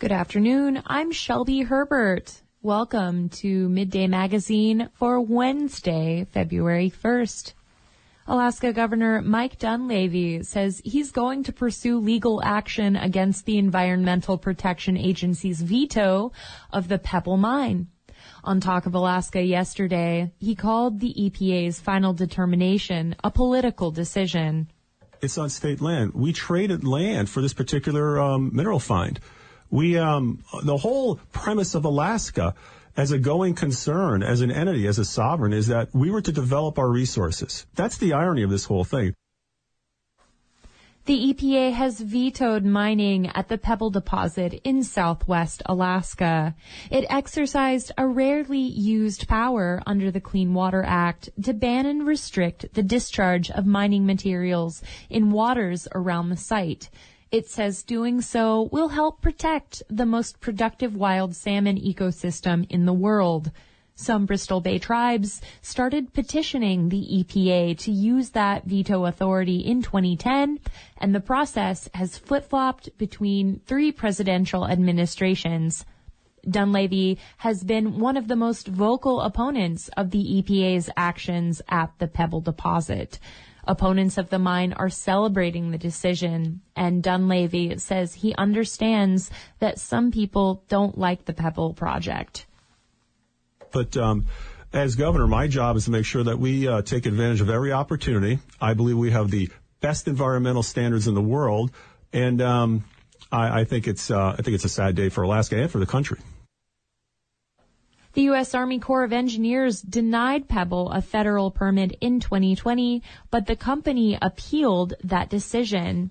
Good afternoon. I'm Shelby Herbert. Welcome to Midday Magazine for Wednesday, February 1st. Alaska Governor Mike Dunleavy says he's going to pursue legal action against the Environmental Protection Agency's veto of the Pebble mine. On Talk of Alaska yesterday, he called the EPA's final determination a political decision. It's on state land. We traded land for this particular um, mineral find. We, um, the whole premise of Alaska as a going concern, as an entity, as a sovereign, is that we were to develop our resources. That's the irony of this whole thing. The EPA has vetoed mining at the Pebble deposit in southwest Alaska. It exercised a rarely used power under the Clean Water Act to ban and restrict the discharge of mining materials in waters around the site. It says doing so will help protect the most productive wild salmon ecosystem in the world. Some Bristol Bay tribes started petitioning the EPA to use that veto authority in 2010, and the process has flip-flopped between three presidential administrations. Dunleavy has been one of the most vocal opponents of the EPA's actions at the Pebble deposit. Opponents of the mine are celebrating the decision, and Dunleavy says he understands that some people don't like the Pebble project. But um, as governor, my job is to make sure that we uh, take advantage of every opportunity. I believe we have the best environmental standards in the world, and um, I, I, think it's uh, I think it's a sad day for Alaska and for the country. The U.S. Army Corps of Engineers denied Pebble a federal permit in 2020, but the company appealed that decision.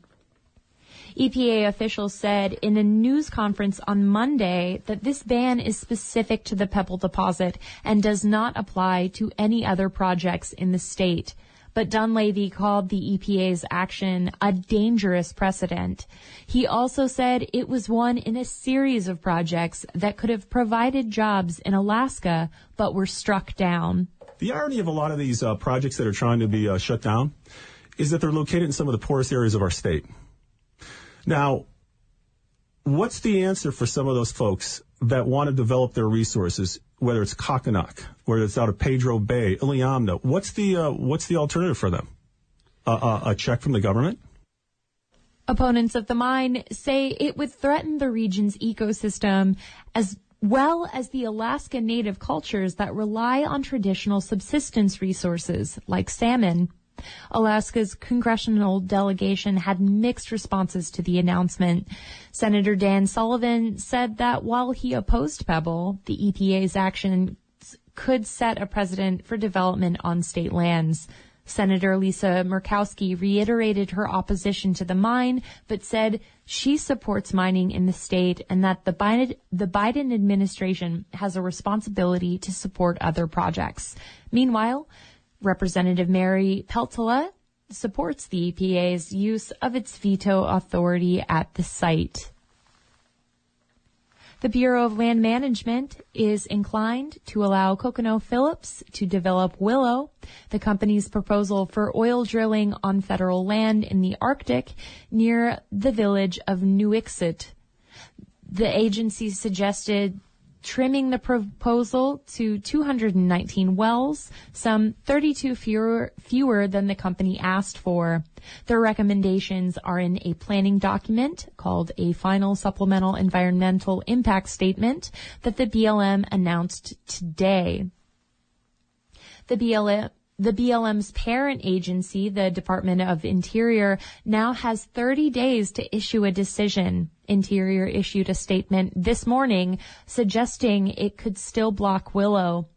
EPA officials said in a news conference on Monday that this ban is specific to the Pebble deposit and does not apply to any other projects in the state but Dunleavy called the EPA's action a dangerous precedent. He also said it was one in a series of projects that could have provided jobs in Alaska, but were struck down. The irony of a lot of these uh, projects that are trying to be uh, shut down is that they're located in some of the poorest areas of our state. Now, what's the answer for some of those folks that want to develop their resources, whether it's Kokhanok, whether it's out of Pedro Bay, Iliamna, what's the uh, what's the alternative for them? Uh, a check from the government? Opponents of the mine say it would threaten the region's ecosystem as well as the Alaska native cultures that rely on traditional subsistence resources like salmon. Alaska's congressional delegation had mixed responses to the announcement. Senator Dan Sullivan said that while he opposed Pebble, the EPA's action could set a precedent for development on state lands. Senator Lisa Murkowski reiterated her opposition to the mine, but said she supports mining in the state and that the Biden, the Biden administration has a responsibility to support other projects. Meanwhile, Representative Mary Peltola supports the EPA's use of its veto authority at the site. The Bureau of Land Management is inclined to allow ConocoPhillips to develop Willow, the company's proposal for oil drilling on federal land in the Arctic near the village of New Nuiqsut. The agency suggested trimming the proposal to 219 wells, some 32 fewer, fewer than the company asked for. Their recommendations are in a planning document called a final supplemental environmental impact statement that the BLM announced today. The BLM the BLM's parent agency, the Department of Interior, now has 30 days to issue a decision. Interior issued a statement this morning suggesting it could still block Willow.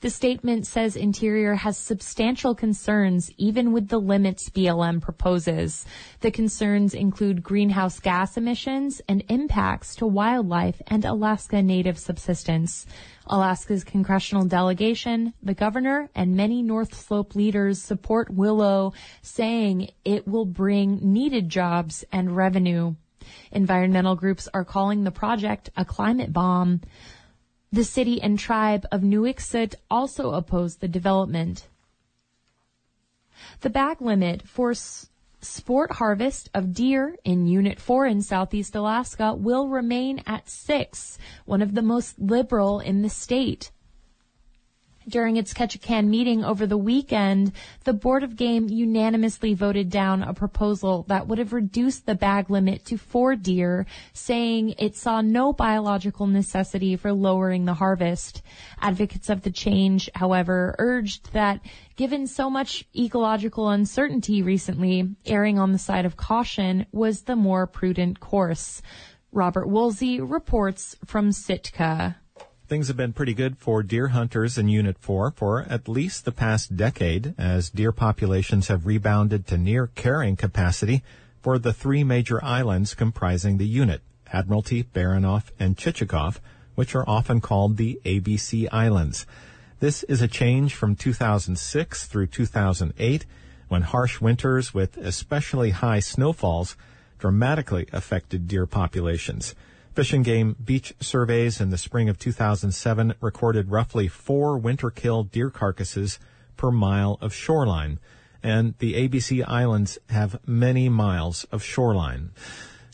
The statement says Interior has substantial concerns even with the limits BLM proposes. The concerns include greenhouse gas emissions and impacts to wildlife and Alaska native subsistence. Alaska's congressional delegation, the governor, and many North Slope leaders support Willow, saying it will bring needed jobs and revenue. Environmental groups are calling the project a climate bomb. The city and tribe of Nuiqsut also oppose the development. The bag limit for sport harvest of deer in Unit 4 in southeast Alaska will remain at six, one of the most liberal in the state. During its Ketchikan meeting over the weekend, the Board of Game unanimously voted down a proposal that would have reduced the bag limit to four deer, saying it saw no biological necessity for lowering the harvest. Advocates of the change, however, urged that given so much ecological uncertainty recently, erring on the side of caution was the more prudent course. Robert Woolsey reports from Sitka. Things have been pretty good for deer hunters in Unit 4 for at least the past decade as deer populations have rebounded to near carrying capacity for the three major islands comprising the unit, Admiralty, Baranof, and Chichagof, which are often called the ABC Islands. This is a change from 2006 through 2008 when harsh winters with especially high snowfalls dramatically affected deer populations. Fish and Game beach surveys in the spring of 2007 recorded roughly four winter kill deer carcasses per mile of shoreline, and the ABC Islands have many miles of shoreline.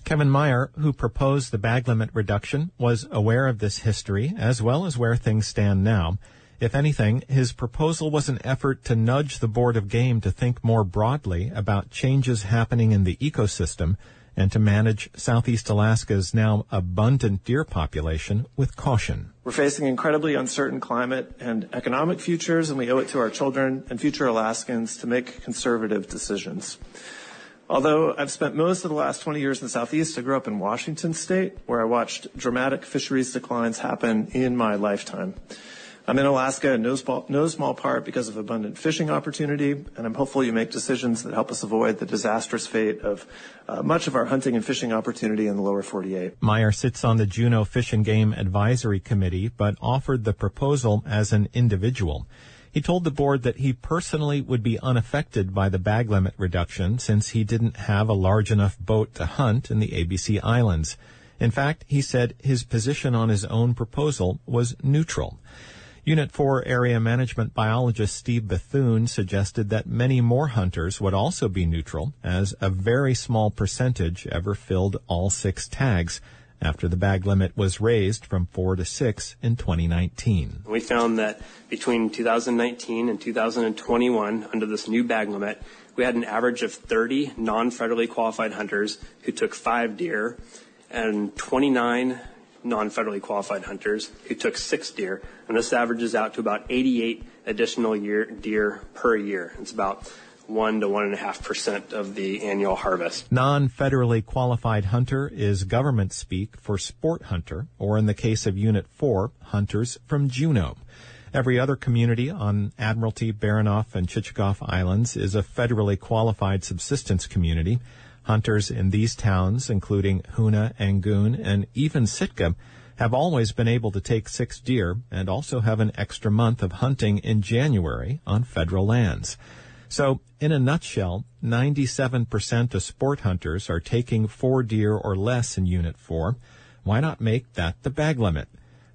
Kevin Meyer, who proposed the bag limit reduction, was aware of this history as well as where things stand now. If anything, his proposal was an effort to nudge the Board of Game to think more broadly about changes happening in the ecosystem and to manage Southeast Alaska's now abundant deer population with caution. We're facing incredibly uncertain climate and economic futures, and we owe it to our children and future Alaskans to make conservative decisions. Although I've spent most of the last 20 years in the Southeast, I grew up in Washington state, where I watched dramatic fisheries declines happen in my lifetime. I'm in Alaska in no small, no small part because of abundant fishing opportunity, and I'm hopeful you make decisions that help us avoid the disastrous fate of uh, much of our hunting and fishing opportunity in the lower 48. Meyer sits on the Juneau Fish and Game Advisory Committee, but offered the proposal as an individual. He told the board that he personally would be unaffected by the bag limit reduction since he didn't have a large enough boat to hunt in the ABC Islands. In fact, he said his position on his own proposal was neutral. Unit 4 Area Management Biologist Steve Bethune suggested that many more hunters would also be neutral, as a very small percentage ever filled all six tags after the bag limit was raised from four to six in 2019. We found that between 2019 and 2021, under this new bag limit, we had an average of 30 non-federally qualified hunters who took five deer and 29 non-federally qualified hunters who took six deer, and this averages out to about 88 additional year, deer per year. It's about one to one and a half percent of the annual harvest. Non-federally qualified hunter is government speak for sport hunter, or in the case of Unit 4, hunters from Juneau. Every other community on Admiralty, Baranof, and Chichagof Islands is a federally qualified subsistence community. Hunters in these towns, including Hoonah, Angoon, and even Sitka, have always been able to take six deer and also have an extra month of hunting in January on federal lands. So, in a nutshell, 97% of sport hunters are taking four deer or less in Unit 4. Why not make that the bag limit?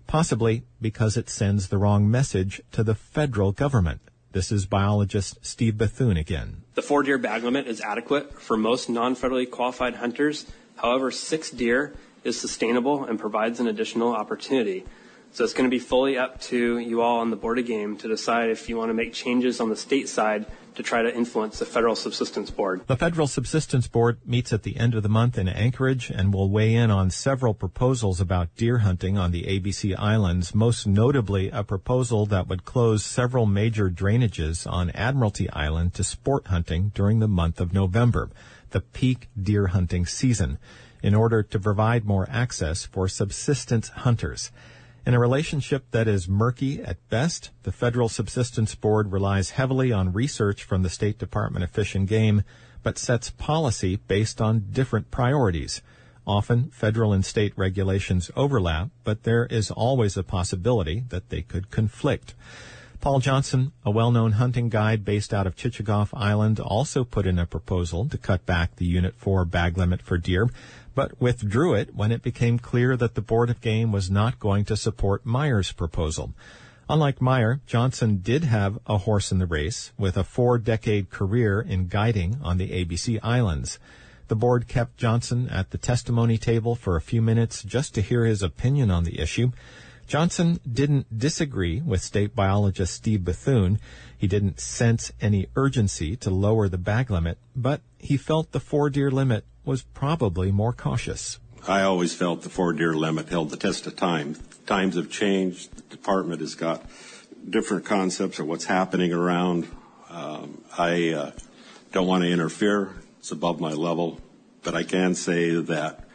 Possibly because it sends the wrong message to the federal government. This is biologist Steve Bethune again. The four deer bag limit is adequate for most non-federally qualified hunters. However, six deer is sustainable and provides an additional opportunity. So it's going to be fully up to you all on the Board of Game to decide if you want to make changes on the state side to try to influence the Federal Subsistence Board. The Federal Subsistence Board meets at the end of the month in Anchorage and will weigh in on several proposals about deer hunting on the ABC Islands, most notably a proposal that would close several major drainages on Admiralty Island to sport hunting during the month of November, the peak deer hunting season, in order to provide more access for subsistence hunters. In a relationship that is murky at best, the Federal Subsistence Board relies heavily on research from the State Department of Fish and Game, but sets policy based on different priorities. Often, federal and state regulations overlap, but there is always a possibility that they could conflict. Paul Johnson, a well-known hunting guide based out of Chichagof Island, also put in a proposal to cut back the Unit 4 bag limit for deer, but withdrew it when it became clear that the Board of Game was not going to support Meyer's proposal. Unlike Meyer, Johnson did have a horse in the race with a four decade career in guiding on the ABC Islands. The board kept Johnson at the testimony table for a few minutes just to hear his opinion on the issue. Johnson didn't disagree with state biologist Steve Bethune. He didn't sense any urgency to lower the bag limit, but he felt the four deer limit was probably more cautious. I always felt the four deer limit held the test of time. Times have changed. The department has got different concepts of what's happening around. Um, I uh, don't want to interfere. It's above my level. But I can say that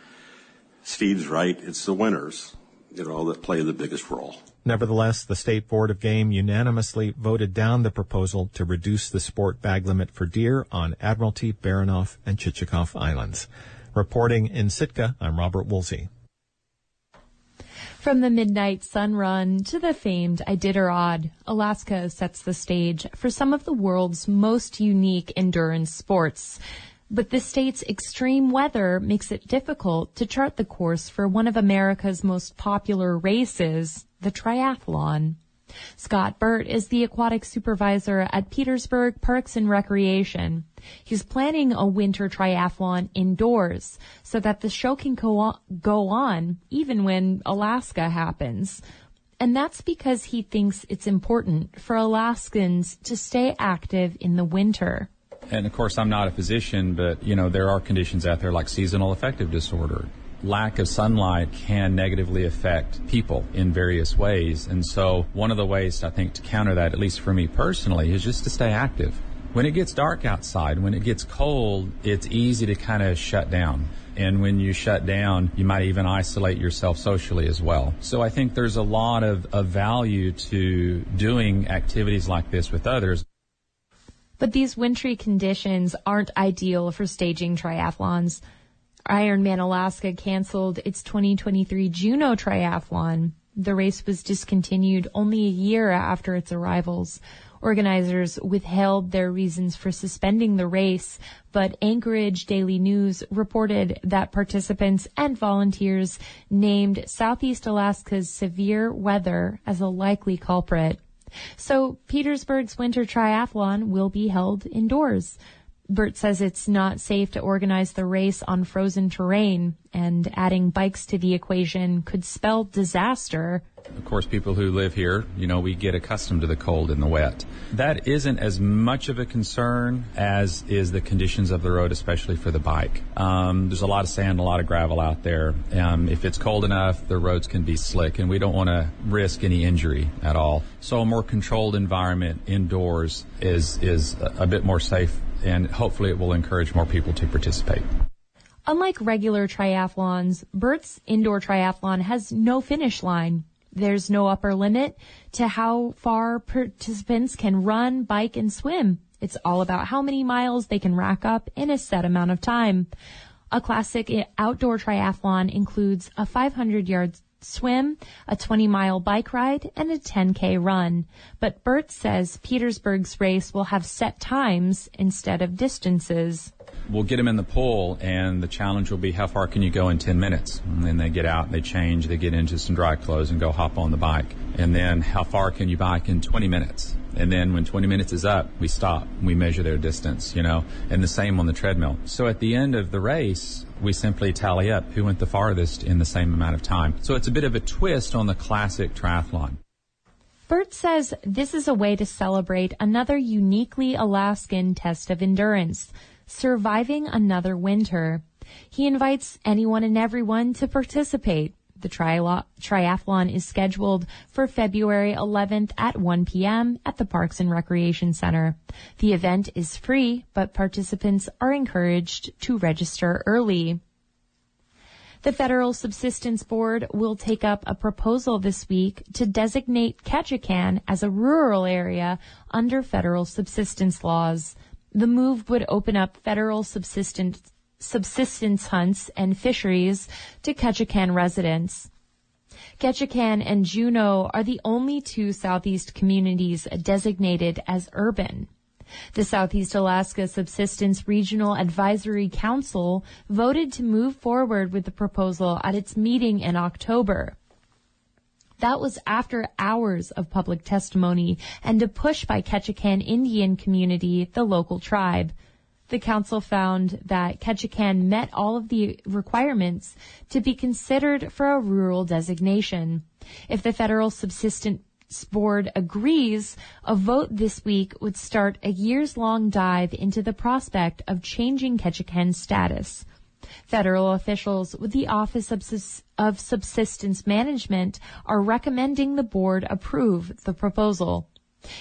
Steve's right. It's the winners, you know, that play the biggest role. Nevertheless, the State Board of Game unanimously voted down the proposal to reduce the sport bag limit for deer on Admiralty, Baranof, and Chichagof Islands. Reporting in Sitka, I'm Robert Woolsey. From the midnight sun run to the famed Iditarod, Alaska sets the stage for some of the world's most unique endurance sports. But the state's extreme weather makes it difficult to chart the course for one of America's most popular races, the triathlon. Scott Burt is the aquatic supervisor at Petersburg Parks and Recreation. He's planning a winter triathlon indoors so that the show can go on, even when Alaska happens. And that's because he thinks it's important for Alaskans to stay active in the winter. And of course, I'm not a physician, but you know, there are conditions out there like seasonal affective disorder. Lack of sunlight can negatively affect people in various ways. And so one of the ways I think to counter that, at least for me personally, is just to stay active. When it gets dark outside, when it gets cold, it's easy to kind of shut down. And when you shut down, you might even isolate yourself socially as well. So I think there's a lot of, of value to doing activities like this with others. But these wintry conditions aren't ideal for staging triathlons. Ironman Alaska canceled its 2023 Juneau Triathlon. The race was discontinued only a year after its arrivals. Organizers withheld their reasons for suspending the race, but Anchorage Daily News reported that participants and volunteers named Southeast Alaska's severe weather as a likely culprit. So Petersburg's winter triathlon will be held indoors. Burt says it's not safe to organize the race on frozen terrain, and adding bikes to the equation could spell disaster. Of course, people who live here, you know, we get accustomed to the cold and the wet. That isn't as much of a concern as is the conditions of the road, especially for the bike. Um, there's a lot of sand, a lot of gravel out there. Um, if it's cold enough, the roads can be slick, and we don't want to risk any injury at all. So a more controlled environment indoors is is a bit more safe, and hopefully it will encourage more people to participate. Unlike regular triathlons, Burt's indoor triathlon has no finish line. There's no upper limit to how far participants can run, bike, and swim. It's all about how many miles they can rack up in a set amount of time. A classic outdoor triathlon includes a 500 yard swim, a 20 mile bike ride, and a 10k run. But Burt says Petersburg's race will have set times instead of distances we'll get them in the pool, and the challenge will be how far can you go in 10 minutes? And then they get out, they change, they get into some dry clothes and go hop on the bike. And then how far can you bike in 20 minutes? And then when 20 minutes is up, we stop, we measure their distance, you know, and the same on the treadmill. So at the end of the race, we simply tally up who went the farthest in the same amount of time. So it's a bit of a twist on the classic triathlon. Burt says this is a way to celebrate another uniquely Alaskan test of endurance surviving another winter. He invites anyone and everyone to participate. The triathlon is scheduled for February 11th at 1 p.m. at the Parks and Recreation Center. The event is free, but participants are encouraged to register early. The Federal Subsistence Board will take up a proposal this week to designate Ketchikan as a rural area under federal subsistence laws. The move would open up federal subsistence, subsistence hunts and fisheries to Ketchikan residents. Ketchikan and Juneau are the only two southeast communities designated as urban. The Southeast Alaska Subsistence Regional Advisory Council voted to move forward with the proposal at its meeting in October. That was after hours of public testimony and a push by Ketchikan Indian community, the local tribe. The council found that Ketchikan met all of the requirements to be considered for a rural designation. If the federal subsistence board agrees, a vote this week would start a years long dive into the prospect of changing Ketchikan's status. Federal officials with the Office of Subsistence Management are recommending the board approve the proposal.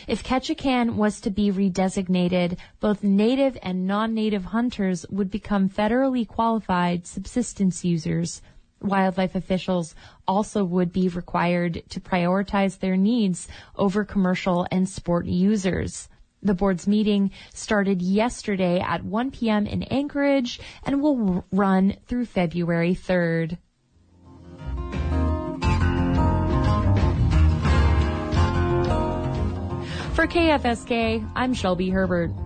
If Ketchikan was to be redesignated, both native and non-native hunters would become federally qualified subsistence users. Wildlife officials also would be required to prioritize their needs over commercial and sport users. The board's meeting started yesterday at 1 p.m. in Anchorage and will run through February 3rd. For KFSK, I'm Shelby Herbert.